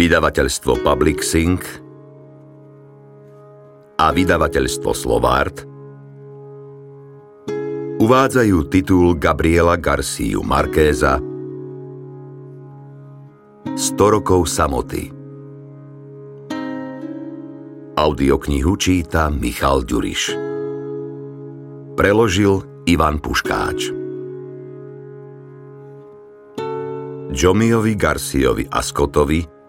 vydavateľstvo Public Sync a vydavateľstvo Slovart uvádzajú titul Gabriela Garciu Markéza 100 rokov samoty. Audioknihu číta Michal Ďuriš. Preložil Ivan Puškáč. Jomiovi Garciovi Ascotovi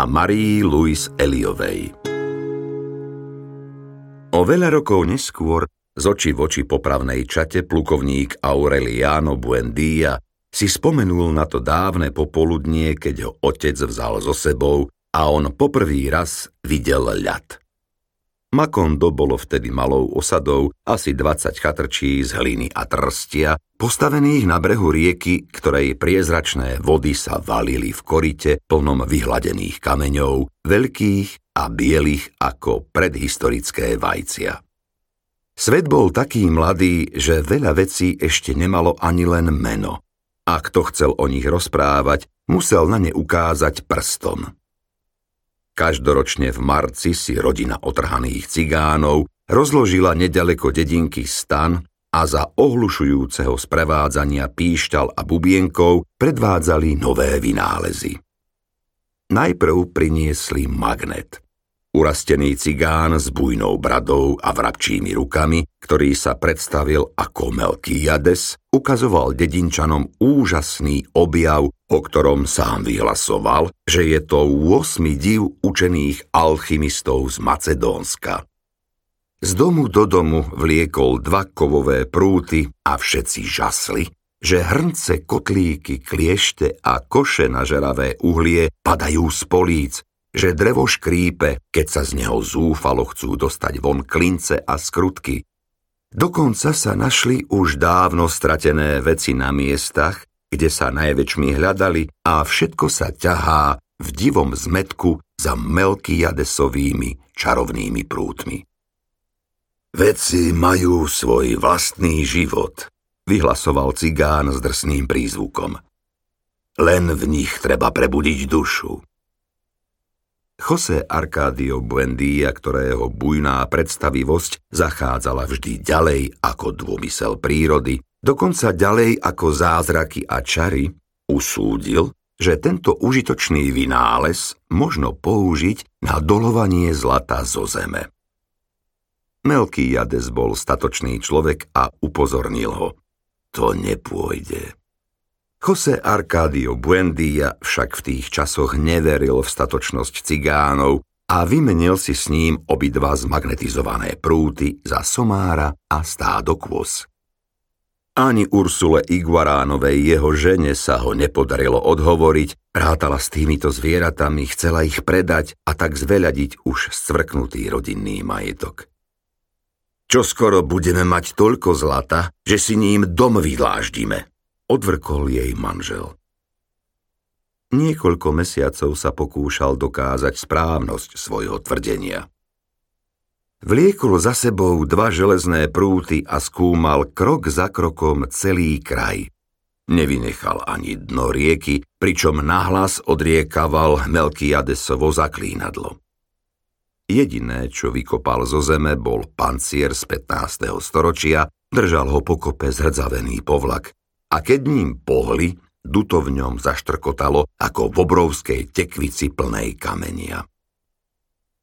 a Marii Louis Eliovej. O veľa rokov neskôr z oči v oči popravnej čate plukovník Aureliano Buendia si spomenul na to dávne popoludnie, keď ho otec vzal so sebou a on poprvý raz videl ľad. Makondo bolo vtedy malou osadou, asi 20 chatrčí z hliny a trstia, postavených na brehu rieky, ktorej priezračné vody sa valili v korite plnom vyhladených kameňov, veľkých a bielých ako predhistorické vajcia. Svet bol taký mladý, že veľa vecí ešte nemalo ani len meno. A kto chcel o nich rozprávať, musel na ne ukázať prstom. Každoročne v marci si rodina otrhaných cigánov rozložila nedaleko dedinky stan a za ohlušujúceho sprevádzania píšťal a bubienkov predvádzali nové vynálezy. Najprv priniesli magnet – Urastený cigán s bujnou bradou a vrabčími rukami, ktorý sa predstavil ako Melkiades, ukazoval dedinčanom úžasný objav, o ktorom sám vyhlasoval, že je to 8 div učených alchymistov z Macedónska. Z domu do domu vliekol dva kovové prúty a všetci žasli, že hrnce, kotlíky, kliešte a koše na žeravé uhlie padajú z políc, že drevo škrípe, keď sa z neho zúfalo chcú dostať von klince a skrutky. Dokonca sa našli už dávno stratené veci na miestach, kde sa najväčšmi hľadali a všetko sa ťahá v divom zmetku za Melkiadesovými čarovnými prútmi. Veci majú svoj vlastný život, vyhlasoval cigán s drsným prízvukom. Len v nich treba prebudiť dušu. Jose Arcadio Buendia, ktorého bujná predstavivosť zachádzala vždy ďalej ako dômysel prírody, dokonca ďalej ako zázraky a čary, usúdil, že tento užitočný vynález možno použiť na dolovanie zlata zo zeme. Jades bol statočný človek a upozornil ho. To nepôjde. Jose Arcadio Buendia však v tých časoch neveril v statočnosť cigánov a vymenil si s ním obidva zmagnetizované prúty za somára a stádo kôz. Ani Ursule Iguaránovej jeho žene sa ho nepodarilo odhovoriť, rátala s týmito zvieratami, chcela ich predať a tak zveľadiť už scvrknutý rodinný majetok. Čo skoro budeme mať toľko zlata, že si ním dom vydláždime, odvrkol jej manžel. Niekoľko mesiacov sa pokúšal dokázať správnosť svojho tvrdenia. Vliekol za sebou dva železné prúty a skúmal krok za krokom celý kraj. Nevynechal ani dno rieky, pričom nahlas odriekaval Melkiadesovo zaklínadlo. Jediné, čo vykopal zo zeme, bol pancier z 15. storočia, držal ho pokope zhrdzavený povlak a keď ním pohli, duto v ňom zaštrkotalo ako v obrovskej tekvici plnej kamenia.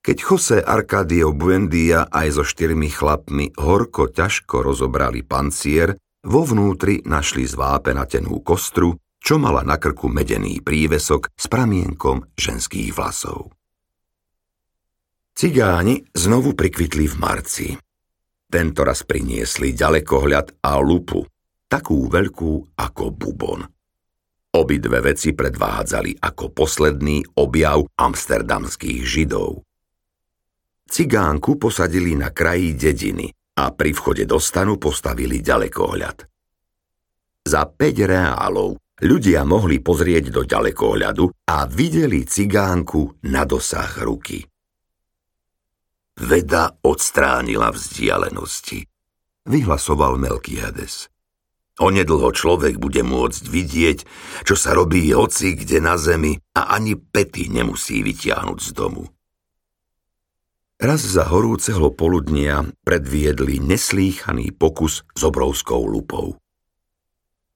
Keď Jose Arcadio Buendia aj so štyrmi chlapmi horko ťažko rozobrali pancier, vo vnútri našli zvápenatenú kostru, čo mala na krku medený prívesok s pramienkom ženských vlasov. Cigáni znovu prikvitli v marci. Tento raz priniesli ďalekohľad a lupu, takú veľkú ako bubon. Obidve veci predvádzali ako posledný objav amsterdamských židov. Cigánku posadili na kraji dediny a pri vchode do stanu postavili ďalekohľad. Za 5 reálov ľudia mohli pozrieť do ďalekohľadu a videli cigánku na dosah ruky. Veda odstránila vzdialenosti, vyhlasoval Melkiades. Onedlho človek bude môcť vidieť, čo sa robí hoci kde na zemi a ani pety nemusí vytiahnuť z domu. Raz za horúceho poludnia predviedli neslýchaný pokus s obrovskou lupou.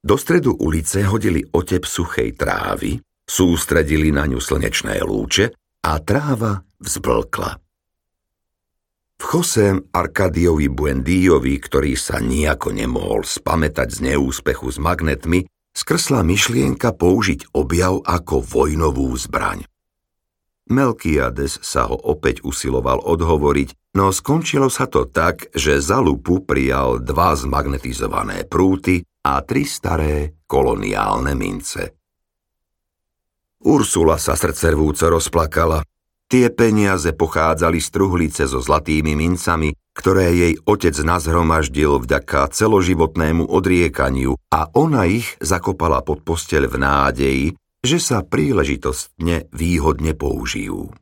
Do stredu ulice hodili otep suchej trávy, sústredili na ňu slnečné lúče a tráva vzblkla. V Jose Arkadiovi Buendíjovi, ktorý sa nijako nemohol spamätať z neúspechu s magnetmi, skrsla myšlienka použiť objav ako vojnovú zbraň. Melkiades sa ho opäť usiloval odhovoriť, no skončilo sa to tak, že za lupu prijal dva zmagnetizované prúty a tri staré koloniálne mince. Ursula sa srdcervúco rozplakala Tie peniaze pochádzali z truhlice so zlatými mincami, ktoré jej otec nazhromaždil vďaka celoživotnému odriekaniu a ona ich zakopala pod posteľ v nádeji, že sa príležitostne výhodne použijú.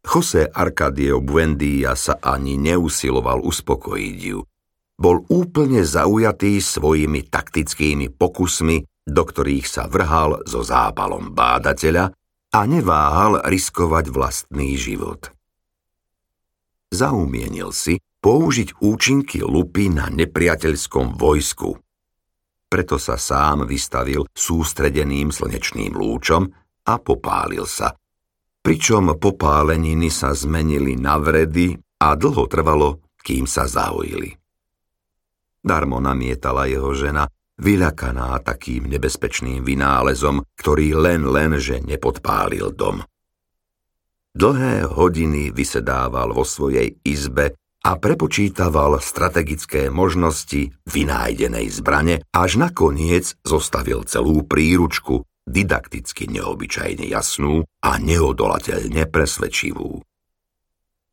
Jose Arcadio Buendia sa ani neusiloval uspokojiť ju. Bol úplne zaujatý svojimi taktickými pokusmi, do ktorých sa vrhal so zápalom bádateľa a neváhal riskovať vlastný život. Zaumienil si použiť účinky lupy na nepriateľskom vojsku. Preto sa sám vystavil sústredeným slnečným lúčom a popálil sa. Pričom popáleniny sa zmenili na vredy a dlho trvalo, kým sa zahojili. Darmo namietala jeho žena, vyľakaná takým nebezpečným vynálezom, ktorý len len, že nepodpálil dom. Dlhé hodiny vysedával vo svojej izbe a prepočítaval strategické možnosti vynájdenej zbrane, až nakoniec zostavil celú príručku, didakticky neobyčajne jasnú a neodolateľne presvedčivú.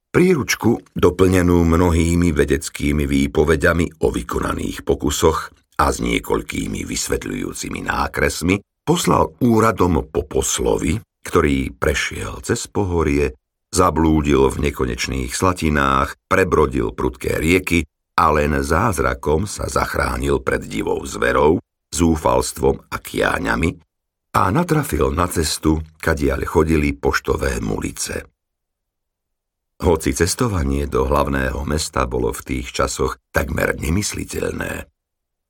Príručku, doplnenú mnohými vedeckými výpovediami o vykonaných pokusoch, a s niekoľkými vysvetľujúcimi nákresmi poslal úradom po poslovi, ktorý prešiel cez pohorie, zablúdil v nekonečných slatinách, prebrodil prudké rieky a len zázrakom sa zachránil pred divou zverou, zúfalstvom a kiáňami a natrafil na cestu, kadiaľ chodili poštové mulice. Hoci cestovanie do hlavného mesta bolo v tých časoch takmer nemysliteľné,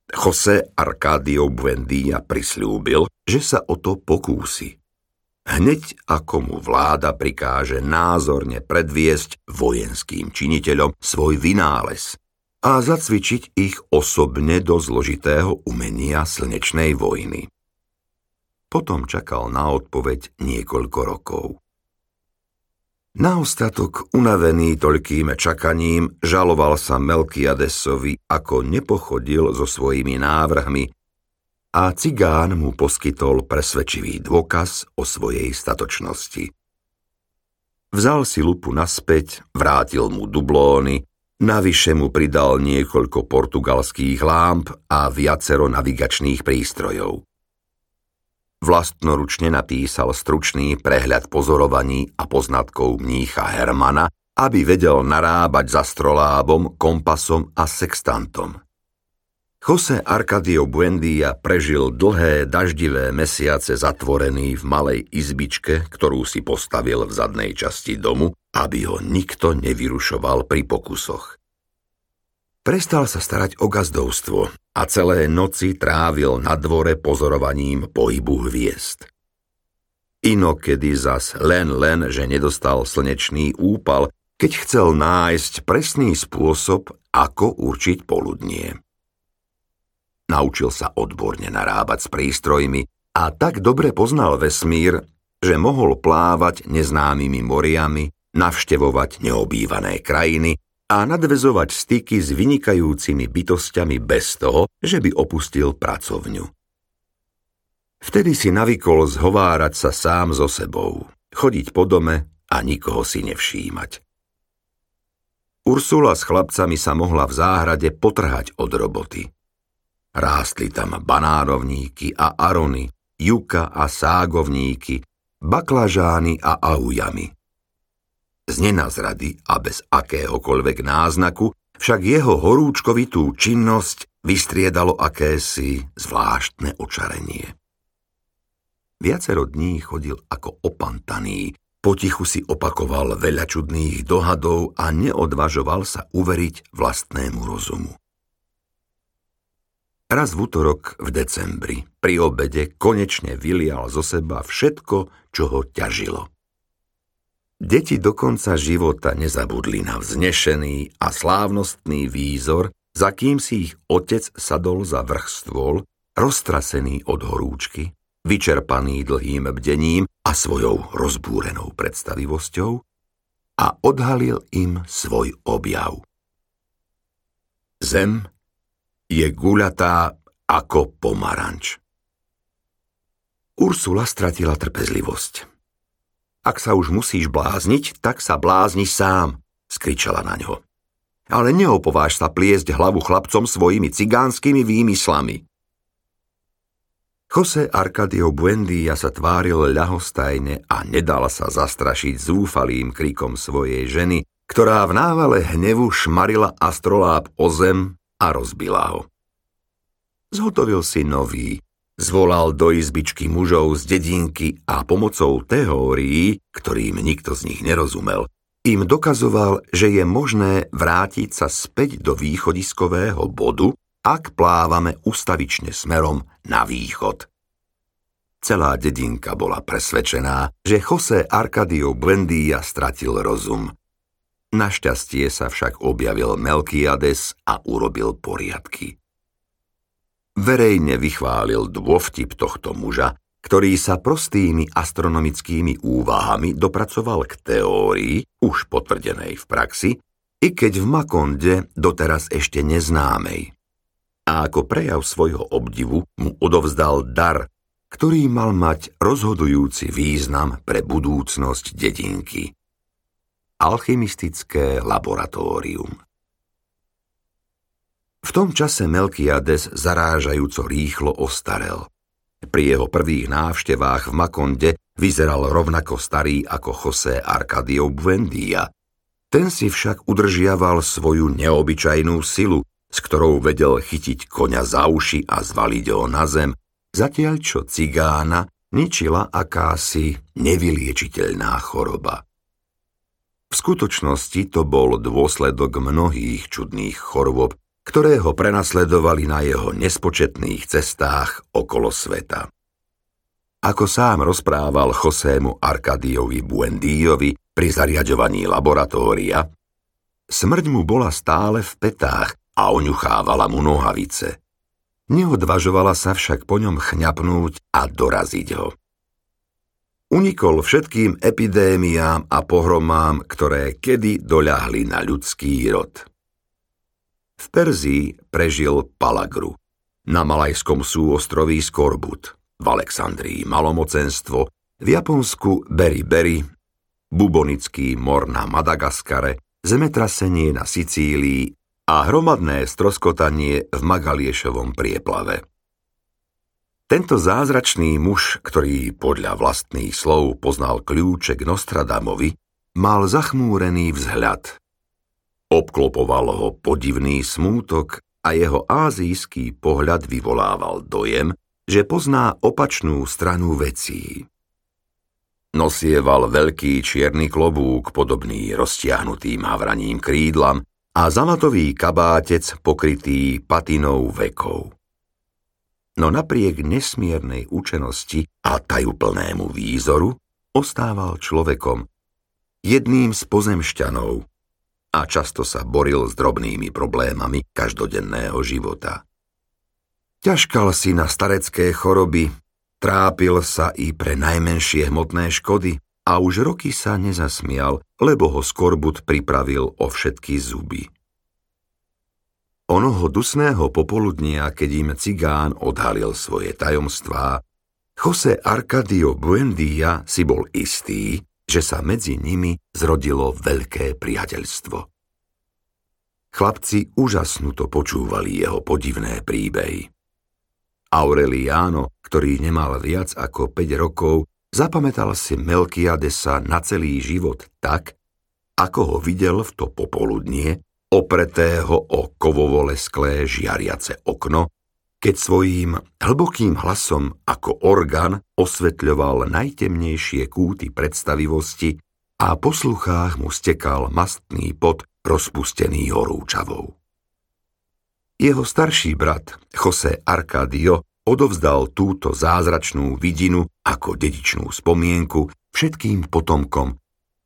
Jose Arcadio Buendia prislúbil, že sa o to pokúsi. Hneď ako mu vláda prikáže názorne predviesť vojenským činiteľom svoj vynález a zacvičiť ich osobne do zložitého umenia slnečnej vojny. Potom čakal na odpoveď niekoľko rokov. Na ostatok, unavený toľkým čakaním, žaloval sa Melkiadesovi, ako nepochodil so svojimi návrhmi a cigán mu poskytol presvedčivý dôkaz o svojej statočnosti. Vzal si lupu naspäť, vrátil mu dublóny, navyše mu pridal niekoľko portugalských lámp a viacero navigačných prístrojov. Vlastnoručne napísal stručný prehľad pozorovaní a poznatkov mnícha Hermana, aby vedel narábať za strolábom, kompasom a sextantom. Jose Arcadio Buendia prežil dlhé daždivé mesiace zatvorený v malej izbičke, ktorú si postavil v zadnej časti domu, aby ho nikto nevyrušoval pri pokusoch. Prestal sa starať o gazdovstvo a celé noci trávil na dvore pozorovaním pohybu hviezd. Inokedy zas len len, že nedostal slnečný úpal, keď chcel nájsť presný spôsob, ako určiť poludnie. Naučil sa odborne narábať s prístrojmi a tak dobre poznal vesmír, že mohol plávať neznámymi moriami, navštevovať neobývané krajiny a nadvezovať styky s vynikajúcimi bytostiami bez toho, že by opustil pracovňu. Vtedy si navykol zhovárať sa sám so sebou, chodiť po dome a nikoho si nevšímať. Ursula s chlapcami sa mohla v záhrade potrhať od roboty. Rástli tam banárovníky a arony, juka a ságovníky, baklažány a aujamy. Z nenazrady a bez akéhokoľvek náznaku však jeho horúčkovitú činnosť vystriedalo akési zvláštne očarenie. Viacero dní chodil ako opantaný, potichu si opakoval veľa čudných dohadov a neodvažoval sa uveriť vlastnému rozumu. Raz v útorok v decembri pri obede konečne vylial zo seba všetko, čo ho ťažilo. Deti do konca života nezabudli na vznešený a slávnostný výzor, za kým si ich otec sadol za vrch stôl, roztrasený od horúčky, vyčerpaný dlhým bdením a svojou rozbúrenou predstavivosťou a odhalil im svoj objav. Zem je guľatá ako pomaranč. Ursula stratila trpezlivosť. Ak sa už musíš blázniť, tak sa blázni sám, skričala na ňo. Ale neopováž sa pliesť hlavu chlapcom svojimi cigánskymi výmyslami. Jose Arcadio Buendia sa tváril ľahostajne a nedal sa zastrašiť zúfalým krikom svojej ženy, ktorá v návale hnevu šmarila astroláb o zem a rozbila ho. Zhotovil si nový, zvolal do izbičky mužov z dedinky a pomocou teórií, ktorým nikto z nich nerozumel, im dokazoval, že je možné vrátiť sa späť do východiskového bodu, ak plávame ustavične smerom na východ. Celá dedinka bola presvedčená, že Jose Arcadio Buendia stratil rozum. Našťastie sa však objavil Melkiades a urobil poriadky. Verejne vychválil dôvtip tohto muža, ktorý sa prostými astronomickými úvahami dopracoval k teórii, už potvrdenej v praxi, i keď v Makonde doteraz ešte neznámej a ako prejav svojho obdivu mu odovzdal dar, ktorý mal mať rozhodujúci význam pre budúcnosť dedinky. Alchymistické laboratórium V tom čase Melkiades zarážajúco rýchlo ostarel. Pri jeho prvých návštevách v Makonde vyzeral rovnako starý ako José Arcadio Buendia. Ten si však udržiaval svoju neobyčajnú silu, s ktorou vedel chytiť koňa za uši a zvaliť ho na zem, zatiaľ čo cigána ničila akási nevyliečiteľná choroba. V skutočnosti to bol dôsledok mnohých čudných chorôb, ktoré ho prenasledovali na jeho nespočetných cestách okolo sveta. Ako sám rozprával Josému Arkadiovi Buendíjovi pri zariadovaní laboratória, smrť mu bola stále v petách a oňuchávala mu nohavice. Neodvažovala sa však po ňom chňapnúť a doraziť ho. Unikol všetkým epidémiám a pohromám, ktoré kedy doľahli na ľudský rod. V Perzii prežil Palagru, na Malajskom súostroví Skorbut, v Alexandrii Malomocenstvo, v Japonsku Beri Beri, Bubonický mor na Madagaskare, zemetrasenie na Sicílii a hromadné stroskotanie v Magaliešovom prieplave. Tento zázračný muž, ktorý podľa vlastných slov poznal kľúče k Nostradamovi, mal zachmúrený vzhľad. Obklopoval ho podivný smútok a jeho ázijský pohľad vyvolával dojem, že pozná opačnú stranu vecí. Nosieval veľký čierny klobúk, podobný roztiahnutým havraním krídlam a zamatový kabátec pokrytý patinou vekov. No napriek nesmiernej učenosti a tajúplnému výzoru ostával človekom, jedným z pozemšťanov a často sa boril s drobnými problémami každodenného života. Ťažkal si na starecké choroby, trápil sa i pre najmenšie hmotné škody a už roky sa nezasmial, lebo ho skorbut pripravil o všetky zuby. Onoho dusného popoludnia, keď im cigán odhalil svoje tajomstvá, Jose Arcadio Buendia si bol istý, že sa medzi nimi zrodilo veľké priateľstvo. Chlapci úžasnuto počúvali jeho podivné príbehy. Aureliano, ktorý nemal viac ako 5 rokov, Zapamätal si Melkiadesa na celý život tak, ako ho videl v to popoludnie, opretého o kovovole-sklé žiariace okno, keď svojím hlbokým hlasom ako orgán osvetľoval najtemnejšie kúty predstavivosti a po sluchách mu stekal mastný pot rozpustený horúčavou. Jeho starší brat, Jose Arcadio, odovzdal túto zázračnú vidinu ako dedičnú spomienku všetkým potomkom.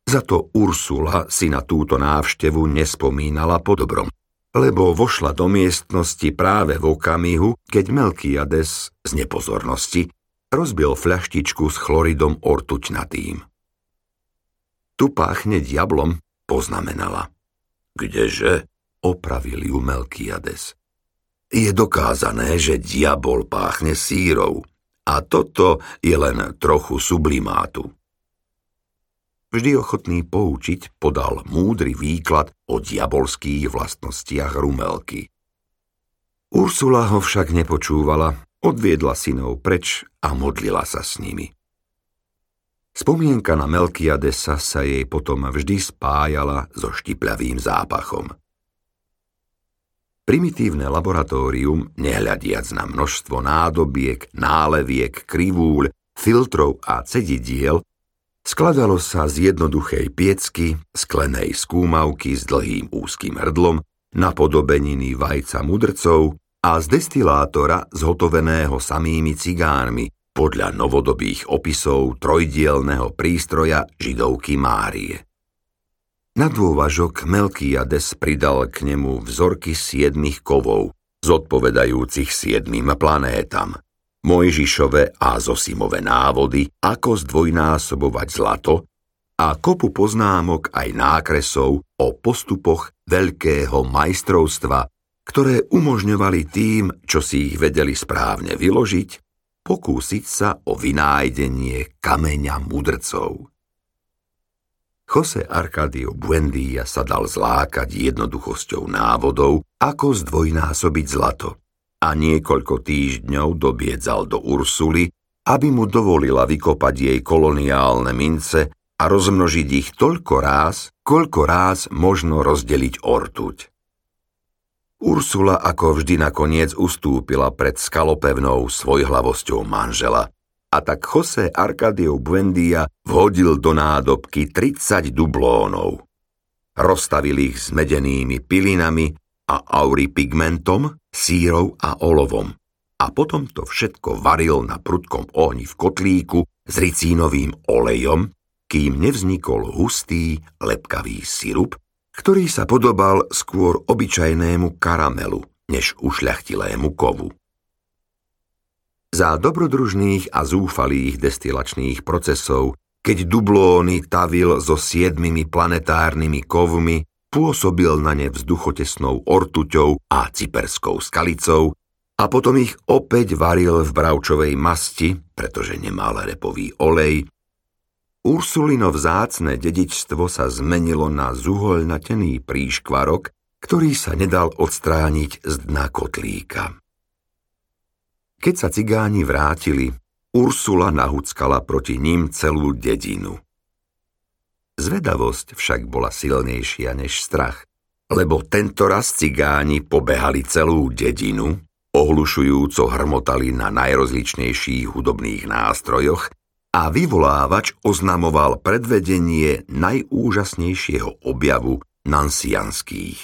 Za to Ursula si na túto návštevu nespomínala po dobrom lebo vošla do miestnosti práve v okamihu, keď Melkiades z nepozornosti rozbil fľaštičku s chloridom ortuťnatým. Tu páchne diablom, poznamenala. Kdeže? Opravil ju Melkiades. Je dokázané, že diabol páchne sírov a toto je len trochu sublimátu vždy ochotný poučiť, podal múdry výklad o diabolských vlastnostiach rumelky. Ursula ho však nepočúvala, odviedla synov preč a modlila sa s nimi. Spomienka na Melkiadesa sa jej potom vždy spájala so štipľavým zápachom. Primitívne laboratórium, nehľadiac na množstvo nádobiek, náleviek, krivúľ, filtrov a cedidiel, Skladalo sa z jednoduchej piecky, sklenej skúmavky s dlhým úzkým hrdlom, napodobeniny vajca mudrcov a z destilátora zhotoveného samými cigármi podľa novodobých opisov trojdielného prístroja židovky Márie. Na dôvažok Melkiades pridal k nemu vzorky siedmých kovov, zodpovedajúcich siedmým planétam – Mojžišove a Zosimove návody, ako zdvojnásobovať zlato a kopu poznámok aj nákresov o postupoch veľkého majstrovstva, ktoré umožňovali tým, čo si ich vedeli správne vyložiť, pokúsiť sa o vynájdenie kameňa mudrcov. Jose Arcadio Buendia sa dal zlákať jednoduchosťou návodov, ako zdvojnásobiť zlato – a niekoľko týždňov dobiedzal do Ursuly, aby mu dovolila vykopať jej koloniálne mince a rozmnožiť ich toľko ráz, koľko ráz možno rozdeliť ortuť. Ursula ako vždy nakoniec ustúpila pred skalopevnou svojhlavosťou manžela a tak Jose Arcadio Buendia vhodil do nádobky 30 dublónov. Rozstavil ich s medenými pilinami a auripigmentom, sírov a olovom. A potom to všetko varil na prudkom ohni v kotlíku s ricínovým olejom, kým nevznikol hustý, lepkavý sirup, ktorý sa podobal skôr obyčajnému karamelu, než ušľachtilému kovu. Za dobrodružných a zúfalých destilačných procesov, keď dublóny tavil so siedmimi planetárnymi kovmi, pôsobil na ne vzduchotesnou ortuťou a cyperskou skalicou a potom ich opäť varil v bravčovej masti, pretože nemal repový olej. Ursulino vzácne dedičstvo sa zmenilo na zuhoľnatený príškvarok, ktorý sa nedal odstrániť z dna kotlíka. Keď sa cigáni vrátili, Ursula nahuckala proti ním celú dedinu. Zvedavosť však bola silnejšia než strach, lebo tento raz cigáni pobehali celú dedinu, ohlušujúco hrmotali na najrozličnejších hudobných nástrojoch a vyvolávač oznamoval predvedenie najúžasnejšieho objavu nansianských.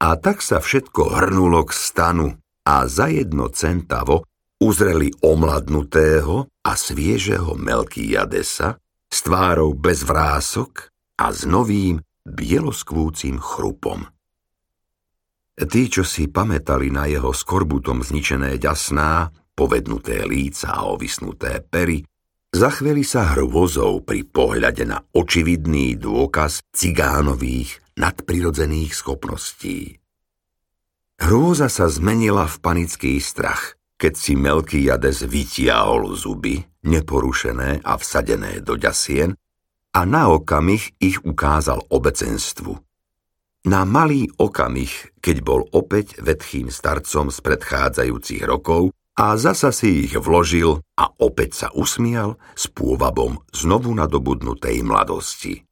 A tak sa všetko hrnulo k stanu a za jedno centavo uzreli omladnutého a sviežeho Melkiadesa, s tvárou bez vrások a s novým bieloskvúcim chrupom. Tí, čo si pamätali na jeho skorbutom zničené ďasná, povednuté líca a ovisnuté pery, zachveli sa hrôzou pri pohľade na očividný dôkaz cigánových nadprirodzených schopností. Hrôza sa zmenila v panický strach, keď si Melkiades vytiahol zuby, neporušené a vsadené do ďasien, a na okamih ich ukázal obecenstvu. Na malý okamih, keď bol opäť vedchým starcom z predchádzajúcich rokov a zasa si ich vložil a opäť sa usmial s pôvabom znovu nadobudnutej mladosti.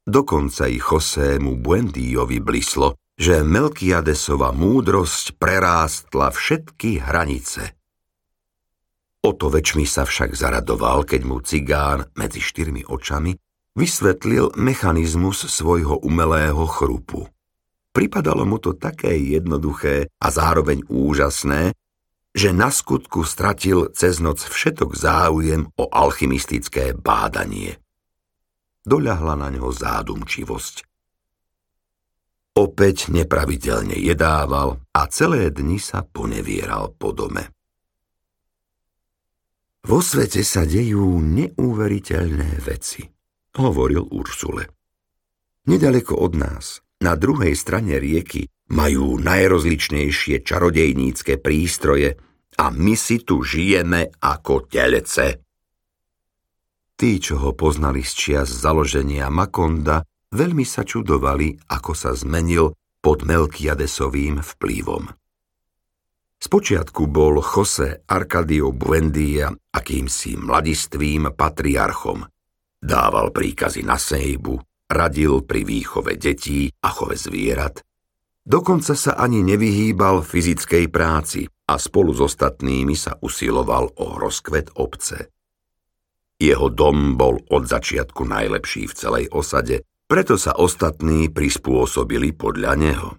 Dokonca i Josému Buendíjovi blislo, že Melkiadesova múdrosť prerástla všetky hranice. O to väčšmi sa však zaradoval, keď mu cigán medzi štyrmi očami vysvetlil mechanizmus svojho umelého chrupu. Pripadalo mu to také jednoduché a zároveň úžasné, že na skutku stratil cez noc všetok záujem o alchymistické bádanie. Doľahla na ňo zádumčivosť. Opäť nepravidelne jedával a celé dni sa ponevieral po dome. Vo svete sa dejú neuveriteľné veci, hovoril Ursule. Nedaleko od nás, na druhej strane rieky, majú najrozličnejšie čarodejnícke prístroje a my si tu žijeme ako telece. Tí, čo ho poznali z čias založenia Makonda, veľmi sa čudovali, ako sa zmenil pod Melkiadesovým vplyvom. Spočiatku bol Jose Arcadio Buendia akýmsi mladistvým patriarchom. Dával príkazy na sejbu, radil pri výchove detí a chove zvierat. Dokonca sa ani nevyhýbal fyzickej práci a spolu s ostatnými sa usiloval o rozkvet obce. Jeho dom bol od začiatku najlepší v celej osade, preto sa ostatní prispôsobili podľa neho.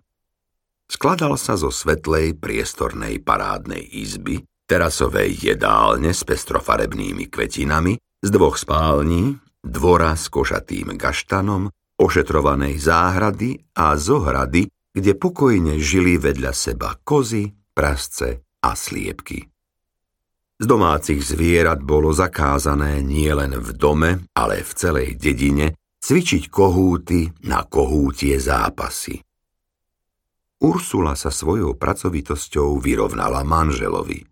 Skladal sa zo svetlej priestornej parádnej izby, terasovej jedálne s pestrofarebnými kvetinami, z dvoch spální, dvora s košatým gaštanom, ošetrovanej záhrady a zohrady, kde pokojne žili vedľa seba kozy, prasce a sliepky. Z domácich zvierat bolo zakázané nielen v dome, ale v celej dedine cvičiť kohúty na kohútie zápasy. Ursula sa svojou pracovitosťou vyrovnala manželovi.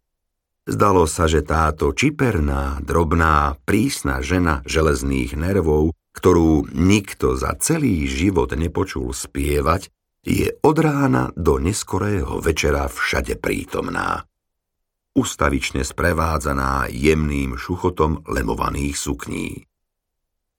Zdalo sa, že táto čiperná, drobná, prísna žena železných nervov, ktorú nikto za celý život nepočul spievať, je od rána do neskorého večera všade prítomná. Ustavične sprevádzaná jemným šuchotom lemovaných sukní.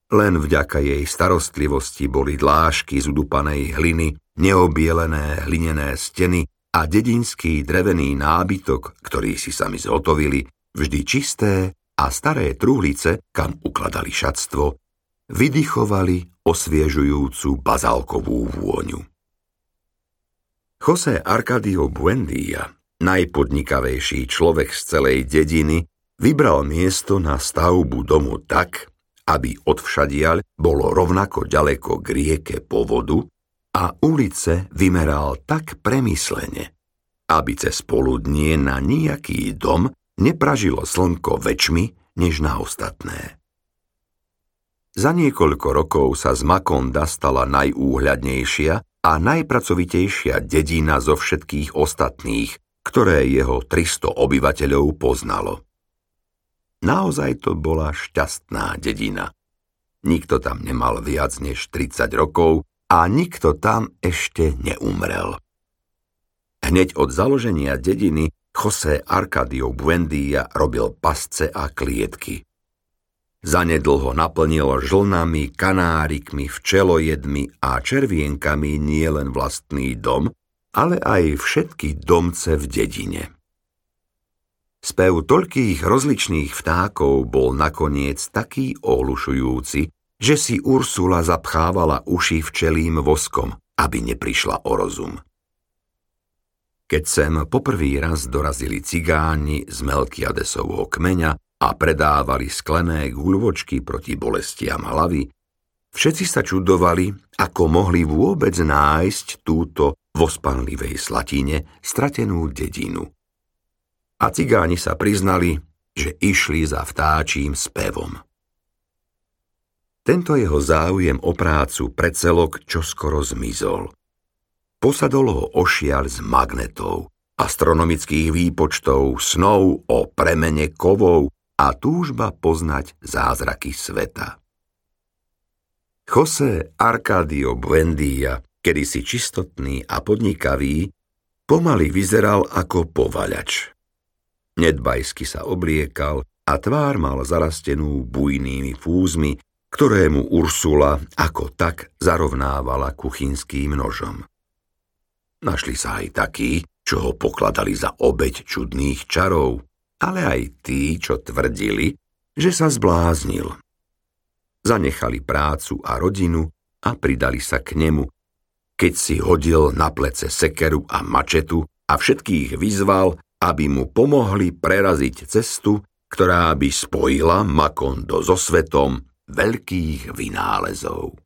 Len vďaka jej starostlivosti boli dlášky z udupanej hliny neobielené hlinené steny a dedinský drevený nábytok, ktorý si sami zhotovili, vždy čisté a staré truhlice, kam ukladali šatstvo, vydychovali osviežujúcu bazálkovú vôňu. José Arcadio Buendia, najpodnikavejší človek z celej dediny, vybral miesto na stavbu domu tak, aby odvšadiaľ bolo rovnako ďaleko k rieke po vodu a ulice vymeral tak premyslene, aby cez poludnie na nejaký dom nepražilo slnko väčšmi než na ostatné. Za niekoľko rokov sa z Makonda stala najúhľadnejšia a najpracovitejšia dedina zo všetkých ostatných, ktoré jeho 300 obyvateľov poznalo. Naozaj to bola šťastná dedina. Nikto tam nemal viac než 30 rokov a nikto tam ešte neumrel. Hneď od založenia dediny José Arcadio Buendia robil pasce a klietky. Zanedlho naplnilo žlnami, kanárikmi, včelojedmi a červienkami nielen vlastný dom, ale aj všetky domce v dedine. Spev toľkých rozličných vtákov bol nakoniec taký ohlušujúci, že si Ursula zapchávala uši včelým voskom, aby neprišla o rozum. Keď sem poprvý raz dorazili cigáni z Melkiadesovho kmeňa a predávali sklené guľvočky proti bolestiam hlavy, všetci sa čudovali, ako mohli vôbec nájsť túto v slatine stratenú dedinu. A cigáni sa priznali, že išli za vtáčím spevom. Tento jeho záujem o prácu pre celok čoskoro zmizol. Posadol ho ošial z magnetov, astronomických výpočtov, snov o premene kovov a túžba poznať zázraky sveta. José Arcadio Buendia, kedysi čistotný a podnikavý, pomaly vyzeral ako povaľač. Nedbajsky sa obliekal a tvár mal zarastenú bujnými fúzmi, ktorému Ursula ako tak zarovnávala kuchynským nožom. Našli sa aj takí, čo ho pokladali za obeď čudných čarov, ale aj tí, čo tvrdili, že sa zbláznil. Zanechali prácu a rodinu a pridali sa k nemu, keď si hodil na plece sekeru a mačetu a všetkých vyzval, aby mu pomohli preraziť cestu, ktorá by spojila Makondo so svetom veľkých vynálezov.